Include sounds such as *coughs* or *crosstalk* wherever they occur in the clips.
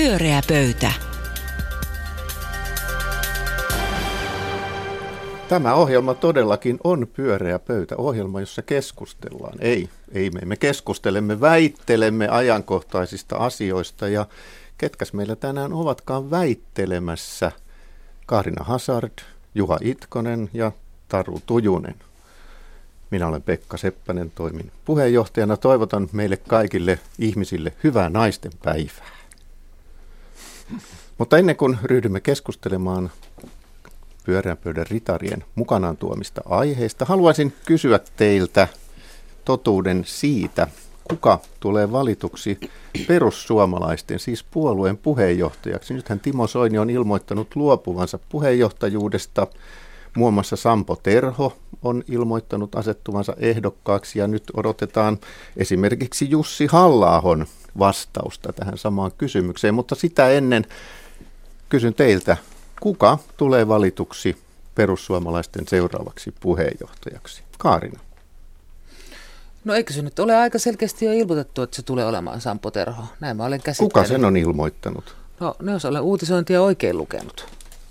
Pyöreä pöytä. Tämä ohjelma todellakin on pyöreä pöytä, ohjelma, jossa keskustellaan. Ei, ei me, me keskustelemme, väittelemme ajankohtaisista asioista ja ketkäs meillä tänään ovatkaan väittelemässä? Karina Hazard, Juha Itkonen ja Taru Tujunen. Minä olen Pekka Seppänen, toimin puheenjohtajana. Toivotan meille kaikille ihmisille hyvää naisten päivää. Mutta ennen kuin ryhdymme keskustelemaan pyöreän pöydän ritarien mukanaan tuomista aiheista, haluaisin kysyä teiltä totuuden siitä, kuka tulee valituksi perussuomalaisten, siis puolueen puheenjohtajaksi. Nythän Timo Soini on ilmoittanut luopuvansa puheenjohtajuudesta. Muun muassa Sampo Terho on ilmoittanut asettuvansa ehdokkaaksi ja nyt odotetaan esimerkiksi Jussi Hallaahon vastausta tähän samaan kysymykseen. Mutta sitä ennen kysyn teiltä, kuka tulee valituksi perussuomalaisten seuraavaksi puheenjohtajaksi? Kaarina. No eikö se nyt ole aika selkeästi jo ilmoitettu, että se tulee olemaan Sampo Terho? Näin mä olen käsittänyt. Kuka sen on ilmoittanut? No, ne jos olen uutisointia oikein lukenut.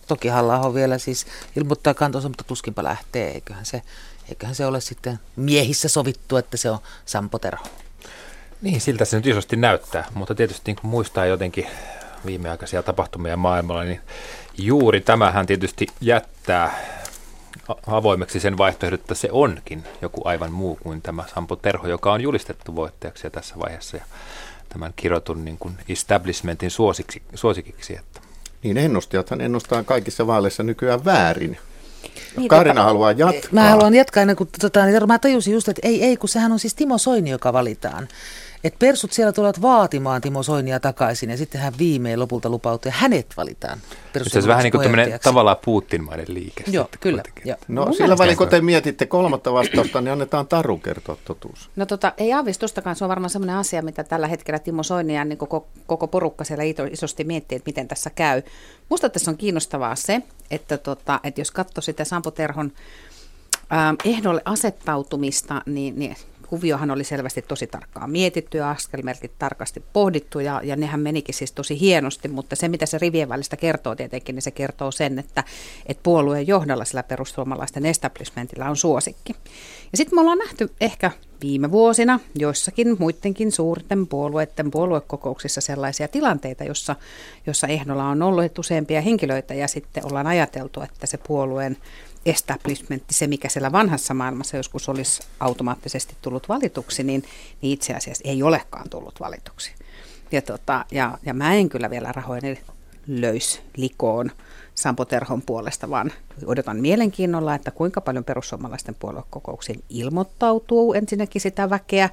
Toki halla vielä siis ilmoittaa kantonsa, mutta tuskinpa lähtee. Eiköhän se, eiköhän se ole sitten miehissä sovittu, että se on Sampo Terho. Niin, siltä se nyt isosti näyttää, mutta tietysti niin kuin muistaa jotenkin viimeaikaisia tapahtumia maailmalla, niin juuri tämähän tietysti jättää avoimeksi sen vaihtoehdon, että se onkin joku aivan muu kuin tämä Sampo Terho, joka on julistettu voittajaksi tässä vaiheessa ja tämän kirotun niin kuin establishmentin suosiksi, suosikiksi. Että. Niin ennustajathan ennustaa kaikissa vaaleissa nykyään väärin. Niin, Karina tota, haluaa jatkaa. Mä haluan jatkaa ennen kuin tota, niin mä tajusin just, että ei, ei, kun sehän on siis Timo Soini, joka valitaan. Et persut siellä tulevat vaatimaan Timo Soinia takaisin ja sitten hän viimein lopulta lupautuu ja hänet valitaan. Se on vähän niin kuin tavallaan Putin-mainen liike. Joo, kyllä. Jo. No Mun sillä välin, kun te mietitte kolmatta vastausta, niin annetaan Taru kertoa totuus. No tota, ei aavistustakaan, se on varmaan sellainen asia, mitä tällä hetkellä Timo Soini ja niin koko, koko porukka siellä isosti miettii, että miten tässä käy. Musta tässä on kiinnostavaa se, että, tota, että jos katsoo sitä Sampo Terhon ähm, ehdolle asettautumista, niin, niin kuviohan oli selvästi tosi tarkkaan mietitty ja askelmerkit tarkasti pohdittu ja, ja nehän menikin siis tosi hienosti, mutta se mitä se rivien välistä kertoo tietenkin, niin se kertoo sen, että, että puolueen johdolla sillä perussuomalaisten establishmentilla on suosikki. Ja sitten me ollaan nähty ehkä viime vuosina joissakin muidenkin suurten puolueiden puoluekokouksissa sellaisia tilanteita, jossa, jossa ehdolla on ollut useampia henkilöitä ja sitten ollaan ajateltu, että se puolueen establishmentti, se mikä siellä vanhassa maailmassa joskus olisi automaattisesti tullut valituksi, niin, niin itse asiassa ei olekaan tullut valituksi. Ja, tota, ja, ja mä en kyllä vielä rahoini löys likoon Sampo Terhon puolesta, vaan odotan mielenkiinnolla, että kuinka paljon perussuomalaisten puoluekokouksiin ilmoittautuu ensinnäkin sitä väkeä.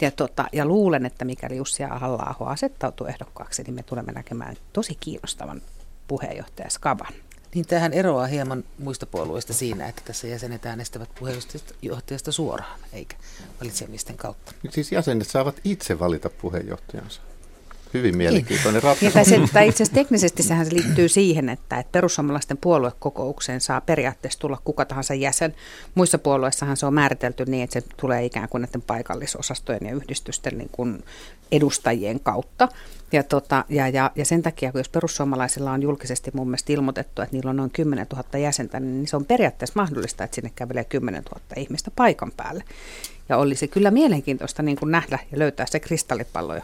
Ja, tota, ja luulen, että mikäli Jussi halla asettautuu ehdokkaaksi, niin me tulemme näkemään tosi kiinnostavan puheenjohtaja Skaban. Niin tähän eroaa hieman muista puolueista siinä, että tässä jäsenet äänestävät puheenjohtajasta suoraan, eikä valitsemisten kautta. Siis jäsenet saavat itse valita puheenjohtajansa. Hyvin mielenkiintoinen niin. ratkaisu. Niin, tai itse asiassa teknisesti sehän se liittyy siihen, että, että perussuomalaisten puoluekokoukseen saa periaatteessa tulla kuka tahansa jäsen. Muissa puolueissahan se on määritelty niin, että se tulee ikään kuin näiden paikallisosastojen ja yhdistysten niin kuin edustajien kautta. Ja, tota, ja, ja, ja sen takia, kun jos perussuomalaisilla on julkisesti mun mielestä ilmoitettu, että niillä on noin 10 000 jäsentä, niin se on periaatteessa mahdollista, että sinne kävelee 10 000 ihmistä paikan päälle. Ja olisi kyllä mielenkiintoista niin kuin nähdä ja löytää se kristallipallo,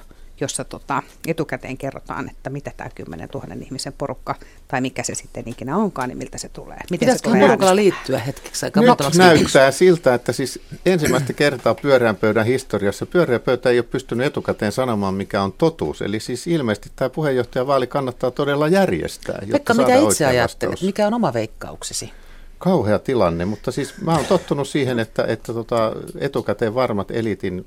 jossa tota, etukäteen kerrotaan, että mitä tämä 10 000 ihmisen porukka, tai mikä se sitten ikinä onkaan, niin miltä se tulee. Miten Pitäisikö se tulee porukalla liittyä hetkeksi aikaa? Nyt näyttää siltä, että siis ensimmäistä kertaa pyöreän pöydän historiassa pyöreä pöytä ei ole pystynyt etukäteen sanomaan, mikä on totuus. Eli siis ilmeisesti tämä puheenjohtajavaali kannattaa todella järjestää. Pekka, mitä itse ajattelet? Mikä on oma veikkauksesi? Kauhea tilanne, mutta siis mä oon tottunut siihen, että, että tota, etukäteen varmat elitin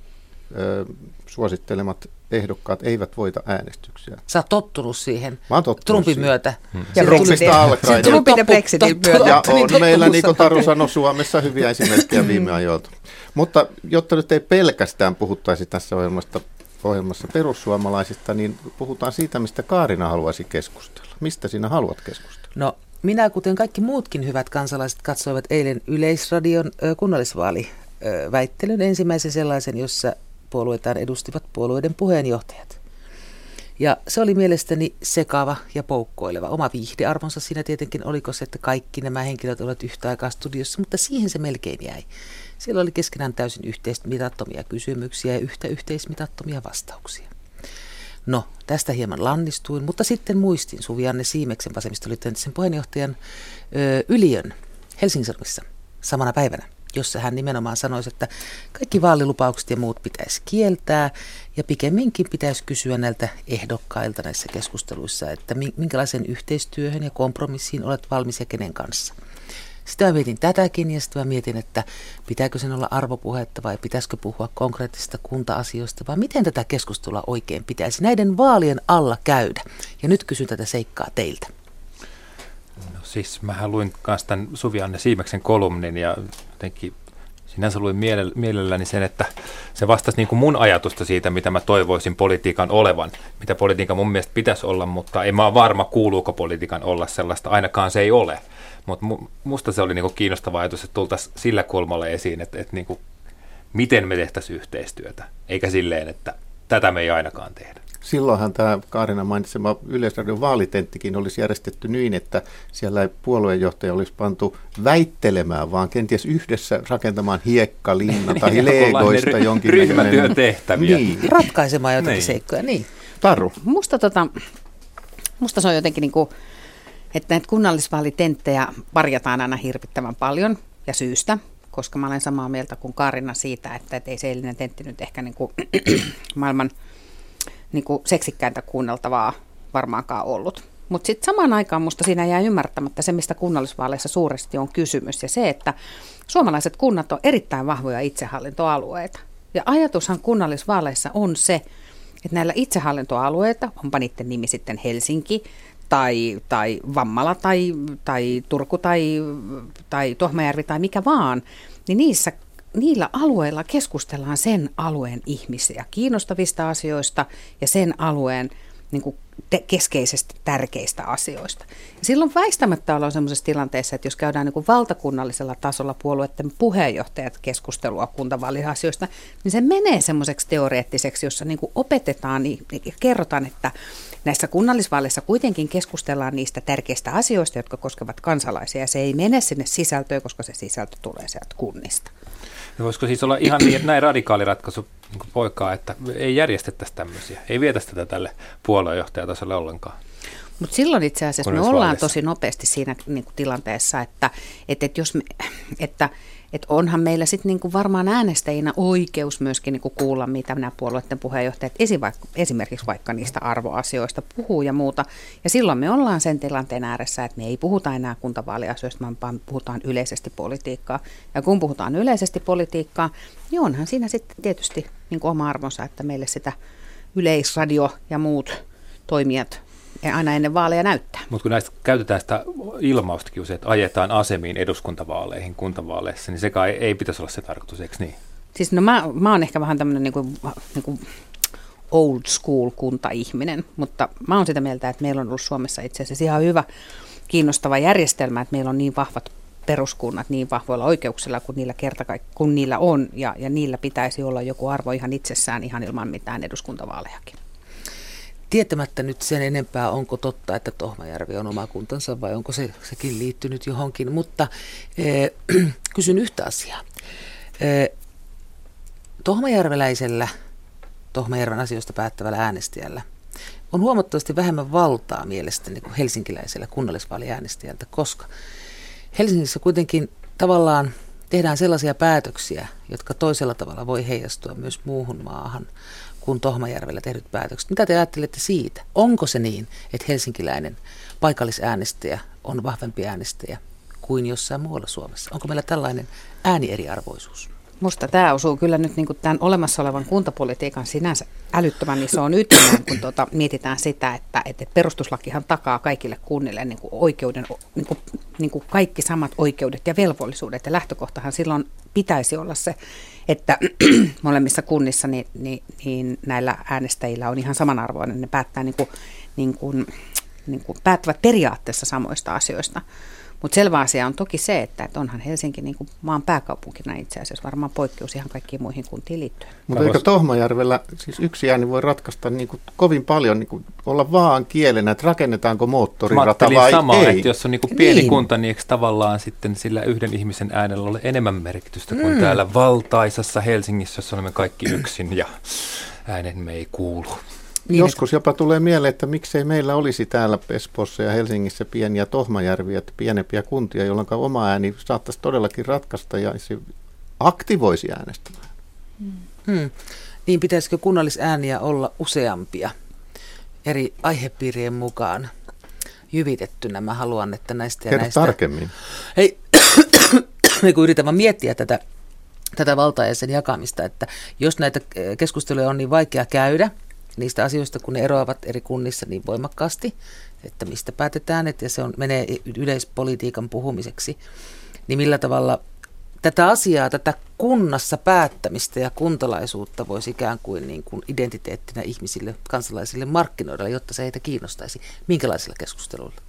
ö, suosittelemat ehdokkaat eivät voita äänestyksiä. Sä oot tottunut siihen Mä oon tottunut Trumpin siihen. myötä. Hmm. Ja Trumpista alkaen. Trumpin ja Brexitin myötä. Ja on meillä, niin kuin Taru sanoi, Suomessa hyviä esimerkkejä viime ajoilta. Mutta jotta nyt ei pelkästään puhuttaisi tässä ohjelmasta, ohjelmassa perussuomalaisista, niin puhutaan siitä, mistä Kaarina haluaisi keskustella. Mistä sinä haluat keskustella? No minä, kuten kaikki muutkin hyvät kansalaiset, katsoivat eilen Yleisradion kunnallisvaaliväittelyn ensimmäisen sellaisen, jossa puolueitaan edustivat puolueiden puheenjohtajat. Ja se oli mielestäni sekava ja poukkoileva. Oma viihdearvonsa siinä tietenkin oliko se, että kaikki nämä henkilöt olivat yhtä aikaa studiossa, mutta siihen se melkein jäi. Siellä oli keskenään täysin yhteismitattomia kysymyksiä ja yhtä yhteismitattomia vastauksia. No, tästä hieman lannistuin, mutta sitten muistin Suvianne Siimeksen vasemmistoliiton puheenjohtajan ö, Yliön Helsingin samana päivänä jossa hän nimenomaan sanoisi, että kaikki vaalilupaukset ja muut pitäisi kieltää ja pikemminkin pitäisi kysyä näiltä ehdokkailta näissä keskusteluissa, että minkälaisen yhteistyöhön ja kompromissiin olet valmis ja kenen kanssa. Sitten mä mietin tätäkin ja sitten mietin, että pitääkö sen olla arvopuhetta vai pitäisikö puhua konkreettisista kunta-asioista vai miten tätä keskustelua oikein pitäisi näiden vaalien alla käydä. Ja nyt kysyn tätä seikkaa teiltä. No siis mähän luin myös tämän Suvi-Anne Siimeksen kolumnin ja jotenkin sinänsä luin mielelläni sen, että se vastasi niin kuin mun ajatusta siitä, mitä mä toivoisin politiikan olevan, mitä politiikan mun mielestä pitäisi olla, mutta en mä ole varma, kuuluuko politiikan olla sellaista, ainakaan se ei ole. Mutta musta se oli niin kuin kiinnostava ajatus, että tultaisiin sillä kulmalla esiin, että, että niin kuin, miten me tehtäisiin yhteistyötä, eikä silleen, että tätä me ei ainakaan tehdä. Silloinhan tämä Kaarina mainitsema Yleisradion vaalitenttikin olisi järjestetty niin, että siellä ei puolueenjohtaja olisi pantu väittelemään, vaan kenties yhdessä rakentamaan hiekkalinna *laughs* tai niin, legoista jonkin ryhmätyötehtäviä. Niin. Ratkaisemaan jotakin niin. seikkoja, niin. Taru. Musta, tota, musta se on jotenkin niin kuin, että näitä kunnallisvaalitenttejä parjataan aina hirvittävän paljon ja syystä, koska mä olen samaa mieltä kuin Karina siitä, että, että ei se eilinen tentti nyt ehkä niin kuin, *clears throat* maailman – niin kuin seksikkäintä kuunneltavaa varmaankaan ollut. Mutta sitten samaan aikaan musta siinä jää ymmärtämättä se, mistä kunnallisvaaleissa suuresti on kysymys. Ja se, että suomalaiset kunnat on erittäin vahvoja itsehallintoalueita. Ja ajatushan kunnallisvaaleissa on se, että näillä itsehallintoalueita, onpa niiden nimi sitten Helsinki tai, tai Vammala tai, tai Turku tai, tai Tohmajärvi tai mikä vaan, niin niissä niillä alueilla keskustellaan sen alueen ihmisiä kiinnostavista asioista ja sen alueen niin kuin te- keskeisesti tärkeistä asioista. Ja silloin väistämättä ollaan sellaisessa tilanteessa, että jos käydään niin kuin valtakunnallisella tasolla puolueiden puheenjohtajat keskustelua kuntavaaliasioista, niin se menee semmoiseksi teoreettiseksi, jossa niin kuin opetetaan ja kerrotaan, että näissä kunnallisvaaleissa kuitenkin keskustellaan niistä tärkeistä asioista, jotka koskevat kansalaisia, ja se ei mene sinne sisältöön, koska se sisältö tulee sieltä kunnista. No voisiko siis olla ihan niin, että näin radikaali ratkaisu niin poikaa, että ei järjestettäisi tämmöisiä, ei vietäisi tätä tälle puoluejohtajatasolle ollenkaan? Mutta silloin itse asiassa me ollaan tosi nopeasti siinä niin kuin tilanteessa, että, että, että, jos me, että että onhan meillä sitten niinku varmaan äänestäjinä oikeus myöskin niinku kuulla, mitä nämä puolueiden puheenjohtajat esimerkiksi vaikka niistä arvoasioista puhuu ja muuta. Ja silloin me ollaan sen tilanteen ääressä, että me ei puhuta enää kuntavaaliasioista, vaan puhutaan yleisesti politiikkaa. Ja kun puhutaan yleisesti politiikkaa, niin onhan siinä sitten tietysti niinku oma arvonsa, että meille sitä yleisradio ja muut toimijat aina ennen vaaleja näyttää. Mutta kun näistä käytetään sitä ilmaustakin usein, että ajetaan asemiin eduskuntavaaleihin, kuntavaaleissa, niin sekaan ei, ei pitäisi olla se tarkoitus, eikö niin? Siis no mä, mä oon ehkä vähän tämmöinen niinku, niinku old school kuntaihminen, mutta mä oon sitä mieltä, että meillä on ollut Suomessa itse asiassa ihan hyvä, kiinnostava järjestelmä, että meillä on niin vahvat peruskunnat niin vahvoilla oikeuksilla kuin niillä, kerta, kun niillä on, ja, ja niillä pitäisi olla joku arvo ihan itsessään ihan ilman mitään eduskuntavaalejakin tietämättä nyt sen enempää, onko totta, että Tohmajärvi on oma kuntansa vai onko se, sekin liittynyt johonkin. Mutta eh, *clears throat* kysyn yhtä asiaa. Eh, Tohmajärveläisellä, Tohmajärven asioista päättävällä äänestäjällä on huomattavasti vähemmän valtaa mielestäni kuin helsinkiläisellä kunnallisvaaliäänestäjältä, koska Helsingissä kuitenkin tavallaan tehdään sellaisia päätöksiä, jotka toisella tavalla voi heijastua myös muuhun maahan kuin Tohmajärvellä tehdyt päätökset. Mitä te ajattelette siitä? Onko se niin, että helsinkiläinen paikallisäänestäjä on vahvempi äänestäjä kuin jossain muualla Suomessa? Onko meillä tällainen äänieriarvoisuus? Musta tämä osuu kyllä nyt niin tämän olemassa olevan kuntapolitiikan sinänsä älyttömän isoon ytimeen, kun tuota, mietitään sitä, että, että perustuslakihan takaa kaikille kunnille niin kuin oikeuden, niin kuin, niin kuin kaikki samat oikeudet ja velvollisuudet. Ja lähtökohtahan silloin pitäisi olla se, että *clears throat* molemmissa kunnissa niin, niin, niin näillä äänestäjillä on ihan samanarvoinen. Ne päättää niin kuin, niin kuin, niin kuin päättävät periaatteessa samoista asioista. Mutta selvä asia on toki se, että, että onhan Helsinki niin kuin maan pääkaupunkina itse asiassa varmaan poikkeus ihan kaikkiin muihin kuntiin liittyen. Mutta eikö Tohmajärvellä siis yksi ääni voi ratkaista niin kuin kovin paljon niin kuin olla vaan kielenä, että rakennetaanko moottorirata vai samaa, ei? että jos on niin kuin pieni niin. kunta, niin eikö tavallaan sitten sillä yhden ihmisen äänellä ole enemmän merkitystä kuin mm. täällä valtaisassa Helsingissä, jossa olemme kaikki yksin ja äänemme ei kuulu. Niin, Joskus jopa tulee mieleen, että miksei meillä olisi täällä Espoossa ja Helsingissä pieniä tohmajärviä, pienempiä kuntia, jolloin oma ääni saattaisi todellakin ratkaista ja se aktivoisi äänestämään. Hmm. Niin pitäisikö kunnallisääniä olla useampia eri aihepiirien mukaan jyvitettynä? Mä haluan, että näistä ja Kerro näistä... tarkemmin. Hei, *coughs* kun yritän vaan miettiä tätä, tätä valtaa ja sen jakamista, että jos näitä keskusteluja on niin vaikea käydä – niistä asioista, kun ne eroavat eri kunnissa niin voimakkaasti, että mistä päätetään, että se on, menee yleispolitiikan puhumiseksi, niin millä tavalla tätä asiaa, tätä kunnassa päättämistä ja kuntalaisuutta voisi ikään kuin, niin kuin identiteettinä ihmisille, kansalaisille markkinoida, jotta se heitä kiinnostaisi. Minkälaisilla keskusteluilla?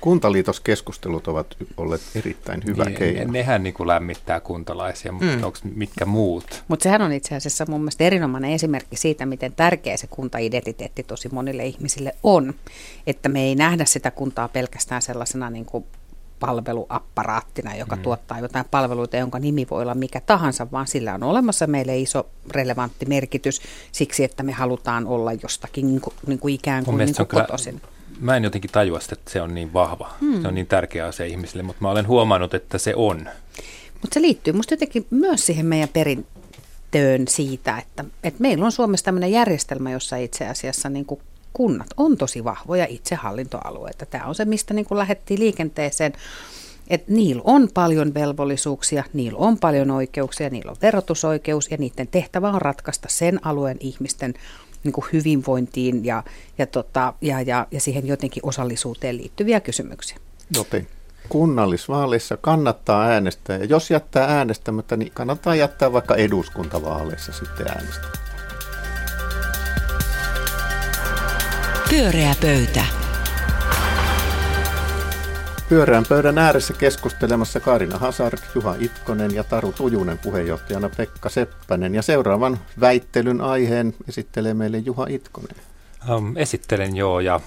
Kuntaliitoskeskustelut ovat olleet erittäin hyvä niin, keino. Nehän niin kuin lämmittää kuntalaisia, mutta mm. onko mitkä muut? Mutta sehän on itse asiassa mun mielestä erinomainen esimerkki siitä, miten tärkeä se kuntaidentiteetti tosi monille ihmisille on. Että me ei nähdä sitä kuntaa pelkästään sellaisena niin kuin palveluapparaattina, joka mm. tuottaa jotain palveluita, jonka nimi voi olla mikä tahansa, vaan sillä on olemassa meille iso relevantti merkitys siksi, että me halutaan olla jostakin niin kuin, niin kuin ikään kuin, niin kuin kotoisin. Kyllä mä en jotenkin tajua sitä, että se on niin vahva. Hmm. Se on niin tärkeä asia ihmisille, mutta mä olen huomannut, että se on. Mutta se liittyy musta jotenkin myös siihen meidän perintöön siitä, että, että meillä on Suomessa tämmöinen järjestelmä, jossa itse asiassa niin kuin kunnat on tosi vahvoja itsehallintoalueita. Tämä on se, mistä niin kuin lähdettiin liikenteeseen. Että niillä on paljon velvollisuuksia, niillä on paljon oikeuksia, niillä on verotusoikeus ja niiden tehtävä on ratkaista sen alueen ihmisten niin kuin hyvinvointiin ja, ja, tota, ja, ja, ja siihen jotenkin osallisuuteen liittyviä kysymyksiä. Joten kunnallisvaaleissa kannattaa äänestää ja jos jättää äänestämättä, niin kannattaa jättää vaikka eduskuntavaaleissa sitten äänestämään. Pyöreä pöytä. Pyöreän pöydän ääressä keskustelemassa Karina Hazard, Juha Itkonen ja Taru Tujunen puheenjohtajana Pekka Seppänen. Ja seuraavan väittelyn aiheen esittelee meille Juha Itkonen. Um, esittelen joo ja,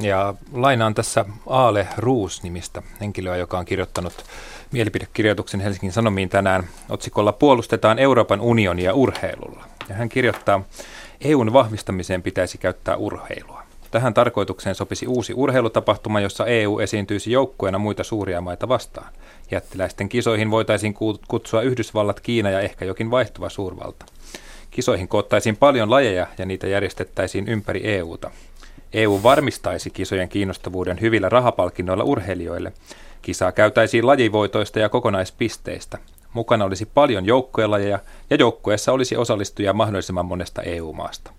ja lainaan tässä Aale Ruus-nimistä henkilöä, joka on kirjoittanut mielipidekirjoituksen Helsingin Sanomiin tänään otsikolla Puolustetaan Euroopan unionia urheilulla. Ja hän kirjoittaa, EUn vahvistamiseen pitäisi käyttää urheilua. Tähän tarkoitukseen sopisi uusi urheilutapahtuma, jossa EU esiintyisi joukkueena muita suuria maita vastaan. Jättiläisten kisoihin voitaisiin kutsua Yhdysvallat, Kiina ja ehkä jokin vaihtuva suurvalta. Kisoihin koottaisiin paljon lajeja ja niitä järjestettäisiin ympäri EUta. EU varmistaisi kisojen kiinnostavuuden hyvillä rahapalkinnoilla urheilijoille. Kisaa käytäisiin lajivoitoista ja kokonaispisteistä. Mukana olisi paljon joukkuelajeja ja joukkueessa olisi osallistujia mahdollisimman monesta EU-maasta.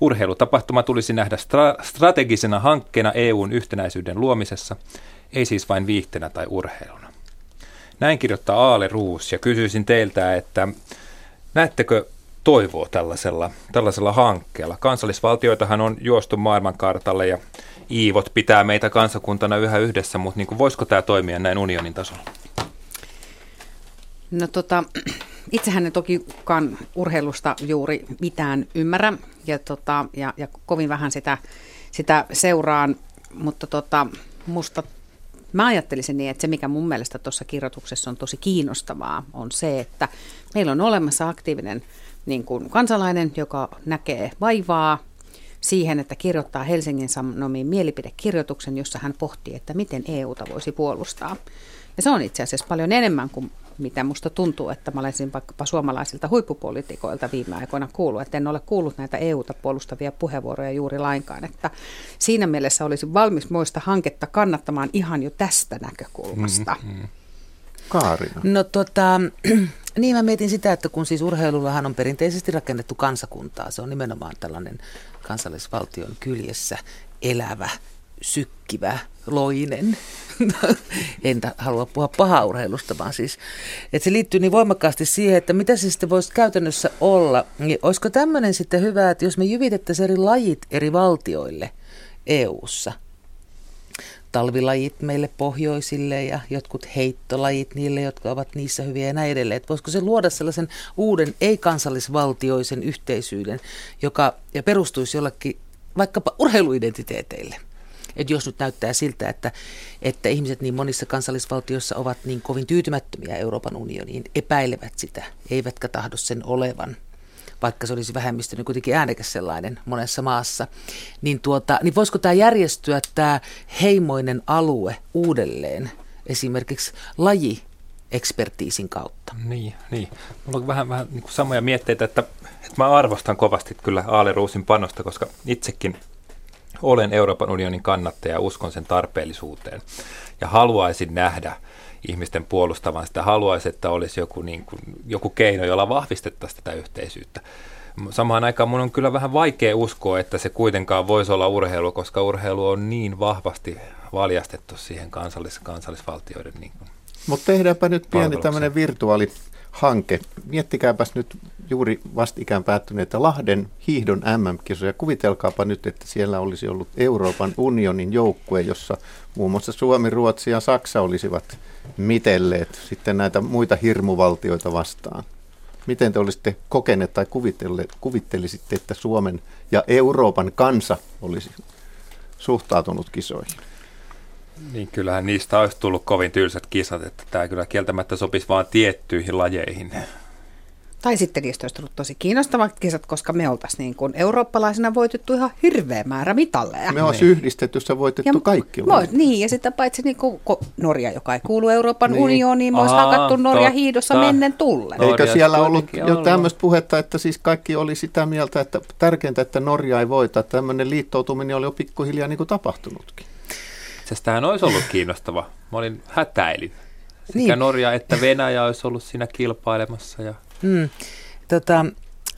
Urheilutapahtuma tulisi nähdä stra- strategisena hankkeena EUn yhtenäisyyden luomisessa, ei siis vain viihteenä tai urheiluna. Näin kirjoittaa Aale Ruus ja kysyisin teiltä, että näettekö toivoa tällaisella, tällaisella hankkeella? Kansallisvaltioitahan on juostu maailmankartalle ja Iivot pitää meitä kansakuntana yhä yhdessä, mutta niin kuin, voisiko tämä toimia näin unionin tasolla? No tota, itsehän en tokikaan urheilusta juuri mitään ymmärrä ja, tota, ja, ja kovin vähän sitä, sitä seuraan, mutta tota, musta Mä ajattelisin niin, että se mikä mun mielestä tuossa kirjoituksessa on tosi kiinnostavaa, on se, että meillä on olemassa aktiivinen niin kuin kansalainen, joka näkee vaivaa siihen, että kirjoittaa Helsingin Sanomiin mielipidekirjoituksen, jossa hän pohtii, että miten EUta voisi puolustaa. Ja se on itse asiassa paljon enemmän kuin mitä musta tuntuu, että mä olisin vaikkapa suomalaisilta huippupoliitikoilta viime aikoina kuullut, että en ole kuullut näitä EU-ta puolustavia puheenvuoroja juuri lainkaan, että siinä mielessä olisi valmis muista hanketta kannattamaan ihan jo tästä näkökulmasta. Mm-hmm. Kaarina. No tota, *clears throat* niin mä mietin sitä, että kun siis urheilullahan on perinteisesti rakennettu kansakuntaa, se on nimenomaan tällainen kansallisvaltion kyljessä elävä sykkivä, loinen. *laughs* en halua puhua pahaurheilusta, vaan siis, että se liittyy niin voimakkaasti siihen, että mitä se sitten voisi käytännössä olla. Niin olisiko tämmöinen sitten hyvä, että jos me jyvitettäisiin eri lajit eri valtioille EU-ssa, talvilajit meille pohjoisille ja jotkut heittolajit niille, jotka ovat niissä hyviä ja näin edelleen. Että voisiko se luoda sellaisen uuden ei-kansallisvaltioisen yhteisyyden, joka ja perustuisi jollekin vaikkapa urheiluidentiteeteille. Että jos nyt näyttää siltä, että, että ihmiset niin monissa kansallisvaltioissa ovat niin kovin tyytymättömiä Euroopan unioniin, epäilevät sitä, eivätkä tahdo sen olevan, vaikka se olisi vähemmistö, niin kuitenkin äänekäs sellainen monessa maassa, niin, tuota, niin voisiko tämä järjestyä, tämä heimoinen alue uudelleen, esimerkiksi laji ekspertiisin kautta. Niin, niin. Mulla on vähän, vähän niin kuin samoja mietteitä, että, että mä arvostan kovasti kyllä Aale Ruusin panosta, koska itsekin olen Euroopan unionin kannattaja ja uskon sen tarpeellisuuteen. Ja haluaisin nähdä ihmisten puolustavan sitä. Haluaisin, että olisi joku, niin kuin, joku keino, jolla vahvistettaisiin tätä yhteisyyttä. Samaan aikaan mun on kyllä vähän vaikea uskoa, että se kuitenkaan voisi olla urheilu, koska urheilu on niin vahvasti valjastettu siihen kansallis- kansallisvaltioiden niin kuin Mutta tehdäänpä nyt pieni tämmöinen virtuaalihanke. Miettikääpäs nyt juuri vastikään päättyneitä Lahden hiihdon MM-kisoja. Kuvitelkaapa nyt, että siellä olisi ollut Euroopan unionin joukkue, jossa muun muassa Suomi, Ruotsi ja Saksa olisivat mitelleet sitten näitä muita hirmuvaltioita vastaan. Miten te olisitte kokeneet tai kuvittelisitte, että Suomen ja Euroopan kansa olisi suhtautunut kisoihin? Niin kyllähän niistä olisi tullut kovin tylsät kisat, että tämä kyllä kieltämättä sopisi vain tiettyihin lajeihin. Tai sitten niistä olisi tullut tosi kiinnostavat kisat, koska me oltaisiin niin kuin eurooppalaisina voitettu ihan hirveä määrä mitalleja. Me olisi niin. yhdistetyssä voitettu ja kaikki. Moi, niin, ja sitten paitsi niin kuin Norja, joka ei kuulu Euroopan niin. unioniin, me olisi hakattu Norja totta. hiidossa mennen tullen. Eikö siellä ollut jo tämmöistä puhetta, että siis kaikki oli sitä mieltä, että tärkeintä, että Norja ei voita. Tämmöinen liittoutuminen oli jo pikkuhiljaa niin kuin tapahtunutkin. Tästähän olisi ollut kiinnostava. Mä olin hätäilin. Sekä niin. Norja että Venäjä olisi ollut siinä kilpailemassa ja Mm. Tota,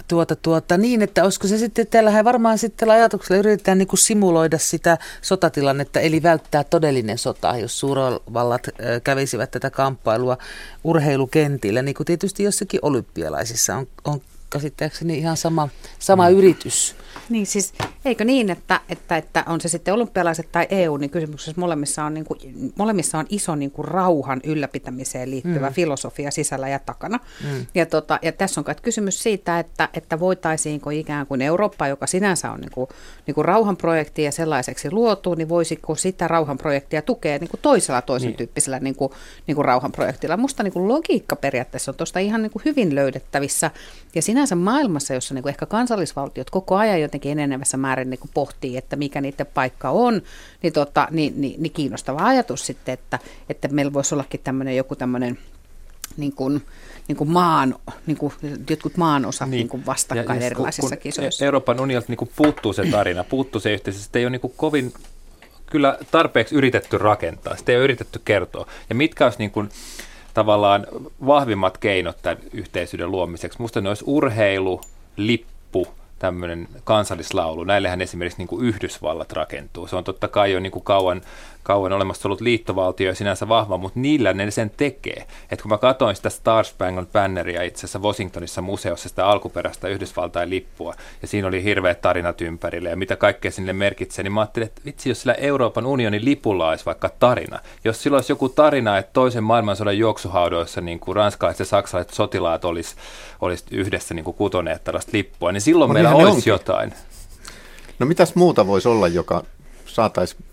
tuota, tuota, niin, että olisiko se sitten, täällähän varmaan sitten ajatuksella yritetään niin kuin simuloida sitä sotatilannetta, eli välttää todellinen sota, jos suurvallat kävisivät tätä kamppailua urheilukentillä, niin kuin tietysti jossakin olympialaisissa on, on käsittääkseni ihan sama, sama mm. yritys. Niin siis, eikö niin, että, että, että on se sitten olympialaiset tai EU, niin kysymyksessä molemmissa on, niin kuin, molemmissa on iso niin kuin rauhan ylläpitämiseen liittyvä mm. filosofia sisällä ja takana. Mm. Ja, tota, ja tässä on kai kysymys siitä, että, että voitaisiinko ikään kuin Eurooppa, joka sinänsä on niin kuin, niin kuin rauhanprojekti ja sellaiseksi luotu, niin voisiko sitä rauhanprojektia tukea niin kuin toisella toisen niin. tyyppisellä niin kuin, niin kuin rauhanprojektilla. Musta niin kuin logiikka periaatteessa on tuosta ihan niin kuin hyvin löydettävissä. Ja sinänsä maailmassa, jossa niin kuin ehkä kansallisvaltiot koko ajan jotenkin enenevässä määrin niin kuin pohtii, että mikä niiden paikka on, niin, tota, niin, niin, niin kiinnostava ajatus sitten, että, että meillä voisi ollakin tämmöinen joku tämmöinen niin kuin, niin kuin maan, niin kuin jotkut maanosat niin. Niin kuin vastakkain ja, erilaisissa kun kisoissa. Euroopan unionilta niin puuttuu se tarina, puuttuu se yhteys, sitä ei ole niin kuin kovin kyllä tarpeeksi yritetty rakentaa, sitä ei ole yritetty kertoa. Ja mitkä olisi niin kuin, tavallaan vahvimmat keinot tämän yhteisyyden luomiseksi? Musta ne olisi urheilu, lippu, tämmöinen kansallislaulu. Näillehän esimerkiksi niin kuin Yhdysvallat rakentuu. Se on totta kai jo niin kuin kauan kauan olemassa ollut liittovaltio ja sinänsä vahva, mutta niillä ne sen tekee. Et kun mä katsoin sitä Star Spangled Banneria itse asiassa Washingtonissa museossa, sitä alkuperäistä Yhdysvaltain lippua, ja siinä oli hirveät tarinat ympärille ja mitä kaikkea sinne merkitsee, niin mä ajattelin, että vitsi, jos sillä Euroopan unionin lipulla olisi vaikka tarina, jos sillä olisi joku tarina, että toisen maailmansodan juoksuhaudoissa niin kuin ranskalaiset ja saksalaiset sotilaat olisi, olisi yhdessä niin kuin kutoneet tällaista lippua, niin silloin no, meillä olisi onkin. jotain. No mitäs muuta voisi olla, joka saataisiin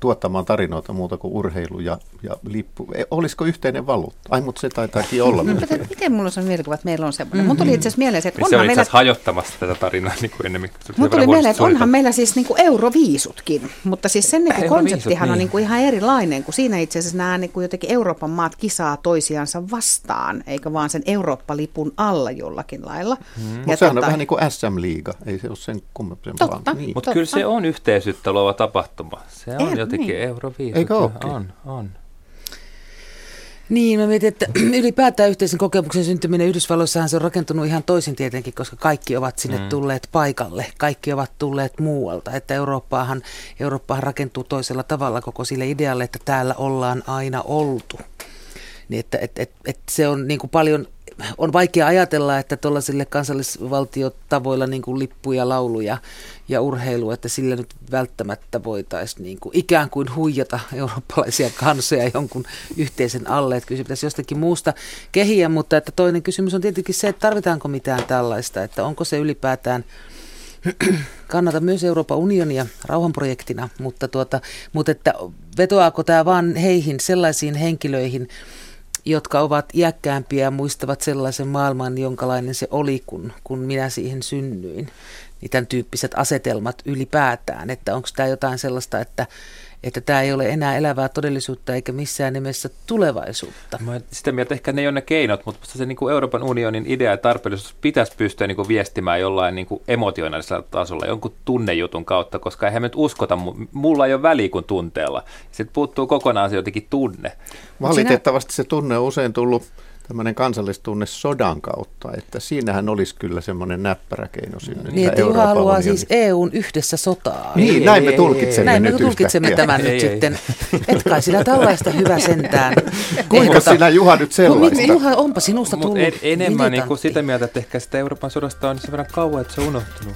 tuottamaan tarinoita muuta kuin urheilu ja, ja lippu. E, olisiko yhteinen valuutta? Ai, mutta se taitaakin olla. miten, miten mulla on mielikuva, että meillä on semmoinen? Mm-hmm. Mun tuli itse asiassa mieleen se, että onhan se oli meillä... hajottamassa tätä tarinaa niin kuin enemmän. Mun tuli mieleen, että onhan meillä siis niin kuin euroviisutkin, mutta siis sen niin konseptihan niin. on niin kuin ihan erilainen, kun siinä itse asiassa nämä niin kuin jotenkin Euroopan maat kisaa toisiansa vastaan, eikä vaan sen Eurooppa-lipun alla jollakin lailla. Mm. Mutta sehän tota... on vähän niin kuin SM-liiga, ei se ole sen kummempaa. Totta, niin. Mutta kyllä se on yhteisyyttä luova tapahtuma. Se on jotenkin niin. euroviisut. Eikö olekin? On, on. Niin, mä mietin, että *clears throat* ylipäätään yhteisen kokemuksen syntyminen Yhdysvalloissahan se on rakentunut ihan toisin tietenkin, koska kaikki ovat sinne mm. tulleet paikalle. Kaikki ovat tulleet muualta. Että Eurooppaahan, Eurooppaahan rakentuu toisella tavalla koko sille idealle, että täällä ollaan aina oltu. Niin että et, et, et se on niin kuin paljon on vaikea ajatella, että tuollaisille kansallisvaltiotavoilla niin kuin lippuja, lauluja ja urheilu, että sillä nyt välttämättä voitaisiin niin kuin ikään kuin huijata eurooppalaisia kansoja jonkun yhteisen alle. Että kyllä se pitäisi jostakin muusta kehiä, mutta että toinen kysymys on tietenkin se, että tarvitaanko mitään tällaista, että onko se ylipäätään *clears throat* kannata myös Euroopan unionia rauhanprojektina, mutta, tuota, mutta että vetoaako tämä vaan heihin, sellaisiin henkilöihin, jotka ovat iäkkäämpiä ja muistavat sellaisen maailman, jonkalainen se oli, kun, kun minä siihen synnyin. Niin tämän tyyppiset asetelmat ylipäätään, että onko tämä jotain sellaista, että, että tämä ei ole enää elävää todellisuutta eikä missään nimessä tulevaisuutta. Mä sitä mieltä ehkä ne ei ole ne keinot, mutta se niin kuin Euroopan unionin idea ja tarpeellisuus pitäisi pystyä niin kuin viestimään jollain niin kuin emotionaalisella tasolla, jonkun tunnejutun kautta, koska eihän me nyt uskota, mulla ei ole väliä kuin tunteella. Sitten puuttuu kokonaan se jotenkin tunne. Valitettavasti se tunne on usein tullut tämmöinen kansallistunne sodan kautta, että siinähän olisi kyllä semmoinen näppärä keino sinne. Niin, että Juha haluaa unioni. siis EUn yhdessä sotaa. Niin, ei, näin me tulkitsemme Näin me tulkitsemme tämän ei, nyt ei, sitten. Et kai sinä tällaista hyvä sentään. *laughs* Kuinka sinä Juha nyt sellaista? No, Juha, onpa sinusta tullut en, Enemmän niin kuin sitä mieltä, että ehkä sitä Euroopan sodasta on sen verran kauan, että se on unohtunut.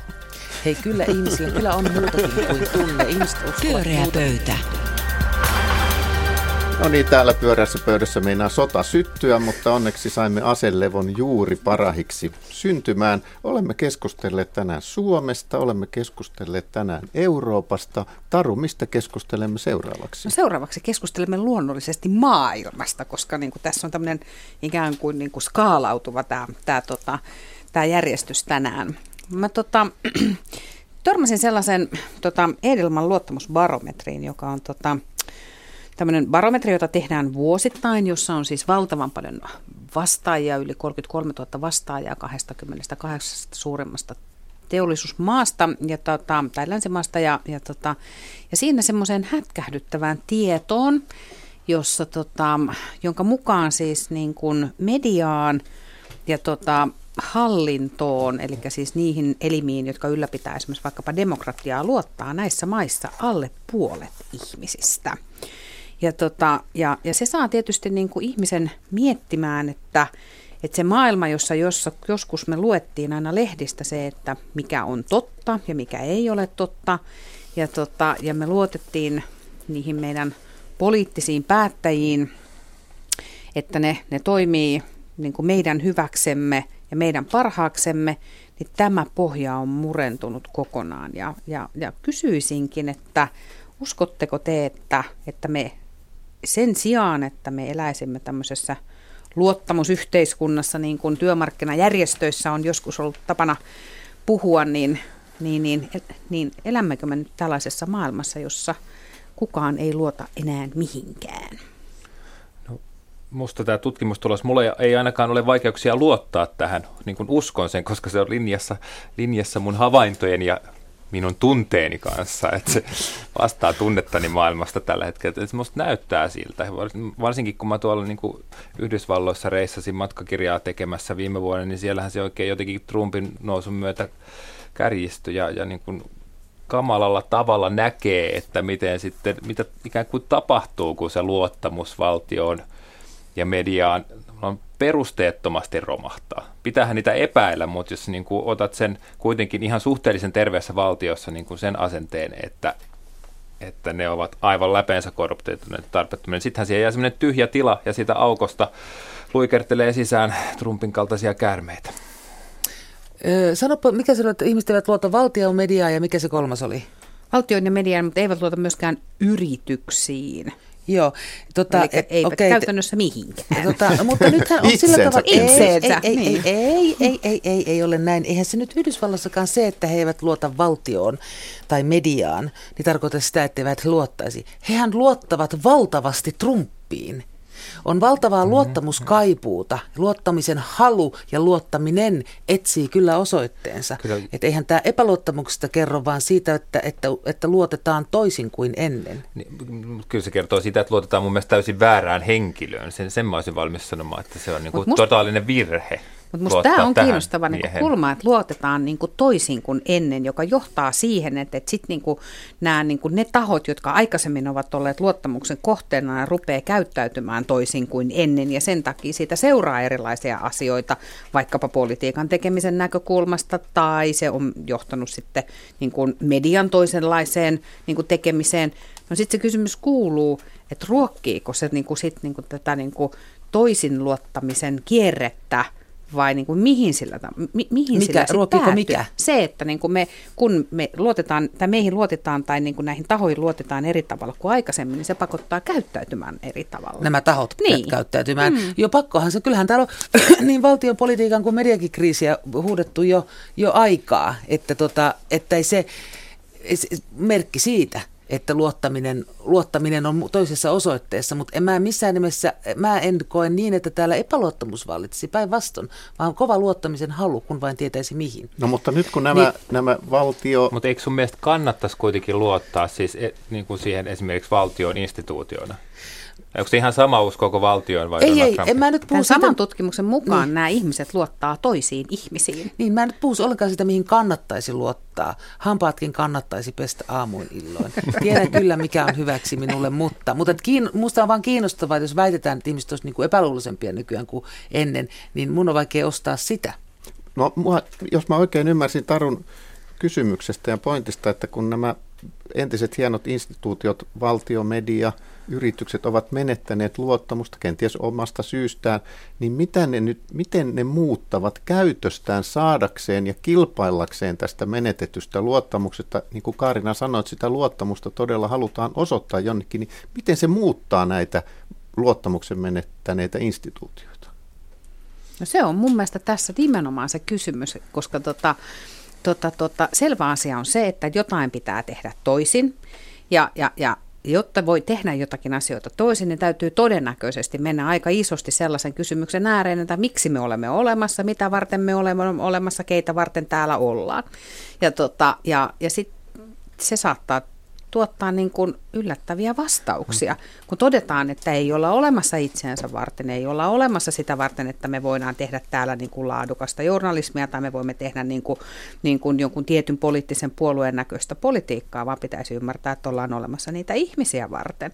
Hei, kyllä ihmisillä kyllä on muutakin kuin tunne. Ihmiset Pyöreä pöytä. No niin, täällä pyörässä pöydässä meinaa sota syttyä, mutta onneksi saimme aselevon juuri parahiksi syntymään. Olemme keskustelleet tänään Suomesta, olemme keskustelleet tänään Euroopasta. Taru, mistä keskustelemme seuraavaksi? No seuraavaksi keskustelemme luonnollisesti maailmasta, koska niin kuin tässä on tämmöinen ikään kuin, niin kuin skaalautuva tämä, tämä, tota, tämä järjestys tänään. Mä tota, *clears throat* törmäsin sellaisen tota, Edelman luottamusbarometriin, joka on tota, tämmöinen barometri, jota tehdään vuosittain, jossa on siis valtavan paljon vastaajia, yli 33 000 vastaajaa 28 suurimmasta teollisuusmaasta ja tota, tai länsimaasta ja, ja, tota, ja siinä semmoiseen hätkähdyttävään tietoon, jossa, tota, jonka mukaan siis niin kuin mediaan ja tota, hallintoon, eli siis niihin elimiin, jotka ylläpitää esimerkiksi vaikkapa demokratiaa, luottaa näissä maissa alle puolet ihmisistä. Ja, tota, ja, ja se saa tietysti niin kuin ihmisen miettimään, että, että se maailma, jossa, jossa joskus me luettiin aina lehdistä se, että mikä on totta ja mikä ei ole totta, ja, tota, ja me luotettiin niihin meidän poliittisiin päättäjiin, että ne, ne toimii niin kuin meidän hyväksemme ja meidän parhaaksemme, niin tämä pohja on murentunut kokonaan. Ja, ja, ja kysyisinkin, että uskotteko te, että, että me sen sijaan, että me eläisimme tämmöisessä luottamusyhteiskunnassa, niin kuin työmarkkinajärjestöissä on joskus ollut tapana puhua, niin, niin, niin, niin elämmekö me nyt tällaisessa maailmassa, jossa kukaan ei luota enää mihinkään? No, musta tämä tutkimustulos, mulla ei ainakaan ole vaikeuksia luottaa tähän, niin kuin uskon sen, koska se on linjassa, linjassa mun havaintojen ja minun tunteeni kanssa, että se vastaa tunnettani maailmasta tällä hetkellä. Se musta näyttää siltä, varsinkin kun mä tuolla niin kuin Yhdysvalloissa reissasin matkakirjaa tekemässä viime vuonna, niin siellähän se oikein jotenkin Trumpin nousun myötä kärjistyi ja, ja niin kuin kamalalla tavalla näkee, että miten sitten, mitä ikään kuin tapahtuu, kun se luottamus valtioon ja mediaan on perusteettomasti romahtaa. Pitäähän niitä epäillä, mutta jos niin kuin otat sen kuitenkin ihan suhteellisen terveessä valtiossa niin kuin sen asenteen, että, että ne ovat aivan läpeensä korruptoituneet tarpeettomia, niin sittenhän siellä jää sellainen tyhjä tila ja sitä aukosta luikertelee sisään Trumpin kaltaisia käärmeitä. Öö, sanoppa, mikä se on, että ihmiset eivät luota valtion mediaa ja mikä se kolmas oli? Valtioiden ja mediaan, mutta eivät luota myöskään yrityksiin. Joo. Tota, Eli eivät okay, käytännössä mihinkään. *laughs* Tota, mutta nythän on sillä tavalla, Itseensä. Ei, ei, ei, ei, ei, ei, ei, ei ole näin. Eihän se nyt Yhdysvallassakaan se, että he eivät luota valtioon tai mediaan, niin tarkoita sitä, että eivät luottaisi. Hehän luottavat valtavasti Trumpiin. On valtavaa mm-hmm. luottamuskaipuuta, luottamisen halu ja luottaminen etsii kyllä osoitteensa. Kyllä. Et eihän tämä epäluottamuksesta kerro vaan siitä, että, että, että luotetaan toisin kuin ennen. Niin, kyllä se kertoo siitä, että luotetaan mun mielestä täysin väärään henkilöön. Sen, sen mä olisin valmis sanomaan, että se on niin kuin totaalinen virhe. Mutta minusta tämä on kiinnostava niin kulma, että luotetaan niin kuin toisin kuin ennen, joka johtaa siihen, että, että sit niin nämä, niin kuin ne tahot, jotka aikaisemmin ovat olleet luottamuksen kohteena, rupeaa käyttäytymään toisin kuin ennen ja sen takia siitä seuraa erilaisia asioita, vaikkapa politiikan tekemisen näkökulmasta tai se on johtanut sitten niin kuin median toisenlaiseen niin kuin tekemiseen. No sitten se kysymys kuuluu, että ruokkiiko se niin kuin sit, niin kuin tätä niin kuin toisin luottamisen kierrettä vai niin kuin mihin sillä, mi, mihin mikä, sillä ruokkiiko mikä? Se, että niin kuin me, kun me luotetaan, tai meihin luotetaan tai niin kuin näihin tahoihin luotetaan eri tavalla kuin aikaisemmin, niin se pakottaa käyttäytymään eri tavalla. Nämä tahot niin. käyttäytymään. Mm. Jo pakkohan se, kyllähän täällä on *clears throat* niin valtion politiikan kuin mediakin kriisiä huudettu jo, jo aikaa, että, tota, että ei se, se merkki siitä, että luottaminen, luottaminen on toisessa osoitteessa, mutta en mä missään nimessä, mä en koe niin, että täällä epäluottamus vallitsi päinvastoin, vaan kova luottamisen halu, kun vain tietäisi mihin. No mutta nyt kun nämä, niin, nämä valtio... Mutta eikö sun mielestä kannattaisi kuitenkin luottaa siis e, niin kuin siihen esimerkiksi valtion instituutiona? Onko se ihan sama uskoko valtioon vai Ei, ei, en mä nyt puhu saman sitä... tutkimuksen mukaan niin. nämä ihmiset luottaa toisiin ihmisiin. Niin, mä en nyt puhu ollenkaan sitä, mihin kannattaisi luottaa. Hampaatkin kannattaisi pestä aamuin illoin. Tiedän *laughs* kyllä, mikä on hyväksi minulle, mutta, mutta kiin, musta on vaan kiinnostavaa, että jos väitetään, että ihmiset olisivat niin epäluuloisempia nykyään kuin ennen, niin mun on vaikea ostaa sitä. No, mua, jos mä oikein ymmärsin Tarun kysymyksestä ja pointista, että kun nämä entiset hienot instituutiot, valtio, media, yritykset ovat menettäneet luottamusta kenties omasta syystään, niin mitä ne nyt, miten ne muuttavat käytöstään saadakseen ja kilpaillakseen tästä menetetystä luottamuksesta, niin kuin Kaarina sanoi, että sitä luottamusta todella halutaan osoittaa jonnekin, niin miten se muuttaa näitä luottamuksen menettäneitä instituutioita? No se on mun mielestä tässä nimenomaan se kysymys, koska tota, tota, tota, selvä asia on se, että jotain pitää tehdä toisin. Ja, ja, ja jotta voi tehdä jotakin asioita toisin, niin täytyy todennäköisesti mennä aika isosti sellaisen kysymyksen ääreen, että miksi me olemme olemassa, mitä varten me olemme olemassa, keitä varten täällä ollaan. Ja, tota, ja, ja sitten se saattaa tuottaa niin kuin yllättäviä vastauksia, kun todetaan, että ei olla olemassa itseänsä varten, ei olla olemassa sitä varten, että me voidaan tehdä täällä niin kuin laadukasta journalismia tai me voimme tehdä niin kuin, niin kuin jonkun tietyn poliittisen puolueen näköistä politiikkaa, vaan pitäisi ymmärtää, että ollaan olemassa niitä ihmisiä varten.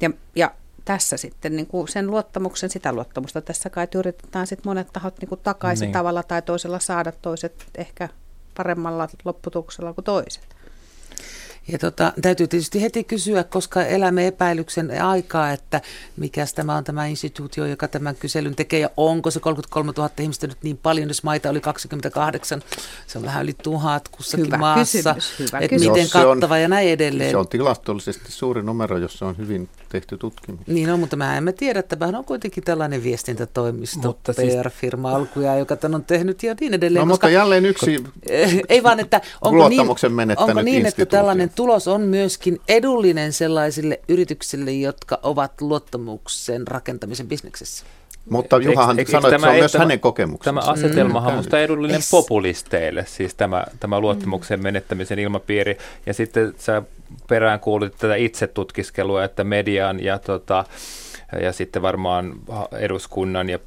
Ja, ja tässä sitten niin kuin sen luottamuksen, sitä luottamusta tässä kai yritetään sitten monet tahot niin kuin takaisin niin. tavalla tai toisella saada toiset ehkä paremmalla lopputuksella kuin toiset. Ja tota, täytyy tietysti heti kysyä, koska elämme epäilyksen aikaa, että mikä tämä on tämä instituutio, joka tämän kyselyn tekee, ja onko se 33 000 ihmistä nyt niin paljon, jos maita oli 28, se on vähän yli tuhat kussakin hyvä maassa, kysymys, hyvä että kysymys. miten kattava on, ja näin edelleen. Se on tilastollisesti suuri numero, jossa on hyvin tehty tutkimus. Niin on, mutta mä emme tiedä, että vähän on kuitenkin tällainen viestintätoimisto, mutta PR-firma siis... alkuja, joka tämän on tehnyt ja niin edelleen. No koska, mutta jälleen yksi ei vaan, että onko niin, onko niin että tällainen tulos on myöskin edullinen sellaisille yrityksille, jotka ovat luottamuksen rakentamisen bisneksessä. Mutta Juhahan eikö, sanoi, että se on myös tämä, hänen kokemuksensa. Tämä asetelmahan mm, on edullinen es. populisteille, siis tämä, tämä luottamuksen menettämisen ilmapiiri. Ja sitten sä perään kuulit tätä itsetutkiskelua, että median ja, tota, ja sitten varmaan eduskunnan ja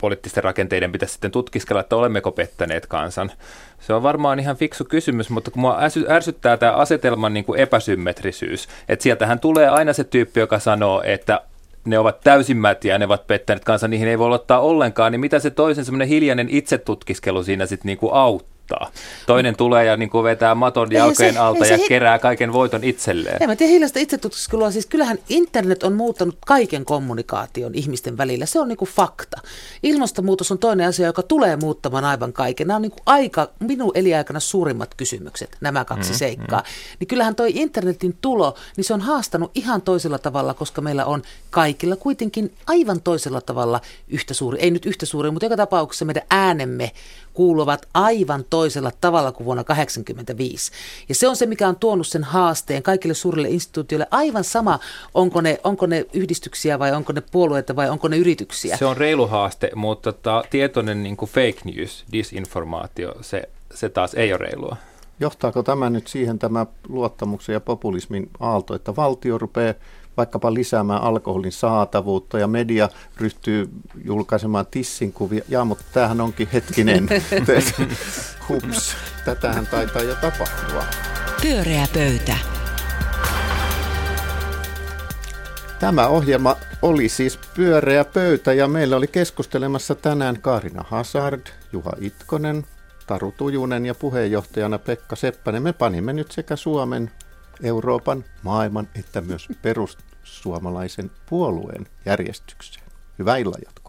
poliittisten rakenteiden pitäisi sitten tutkiskella, että olemmeko pettäneet kansan. Se on varmaan ihan fiksu kysymys, mutta kun mua ärsyttää tämä asetelman niin kuin epäsymmetrisyys, että sieltähän tulee aina se tyyppi, joka sanoo, että ne ovat täysimmätiä ja ne ovat pettäneet kanssa, niihin ei voi ottaa ollenkaan, niin mitä se toisen semmoinen hiljainen itsetutkiskelu siinä sitten niin kuin auttaa? Voittaa. Toinen tulee ja niin kuin vetää maton jalkojen se, alta ja se, kerää kaiken voiton itselleen. En mä tiedä hiljaista itsetutkiskelua. Siis kyllähän internet on muuttanut kaiken kommunikaation ihmisten välillä. Se on niin kuin fakta. Ilmastonmuutos on toinen asia, joka tulee muuttamaan aivan kaiken. Nämä on niin kuin aika, minun eliaikana suurimmat kysymykset, nämä kaksi mm, seikkaa. Mm. Niin kyllähän toi internetin tulo, niin se on haastanut ihan toisella tavalla, koska meillä on kaikilla kuitenkin aivan toisella tavalla yhtä suuri, ei nyt yhtä suuri, mutta joka tapauksessa meidän äänemme kuuluvat aivan toisella tavalla kuin vuonna 1985. Ja se on se, mikä on tuonut sen haasteen kaikille suurille instituutioille. Aivan sama, onko ne, onko ne yhdistyksiä vai onko ne puolueita vai onko ne yrityksiä. Se on reilu haaste, mutta tota, tietoinen niin kuin fake news, disinformaatio, se, se taas ei ole reilua. Johtaako tämä nyt siihen tämä luottamuksen ja populismin aalto, että valtio rupeaa vaikkapa lisäämään alkoholin saatavuutta ja media ryhtyy julkaisemaan tissinkuvia. Ja, mutta tämähän onkin hetkinen. *laughs* Hups, tätähän taitaa jo tapahtua. Pyöreä pöytä. Tämä ohjelma oli siis pyöreä pöytä ja meillä oli keskustelemassa tänään Karina Hazard, Juha Itkonen, Taru Tujunen ja puheenjohtajana Pekka Seppänen. Me panimme nyt sekä Suomen, Euroopan, maailman että myös perussuomalaisen puolueen järjestykseen. Hyvää illanjatkoa.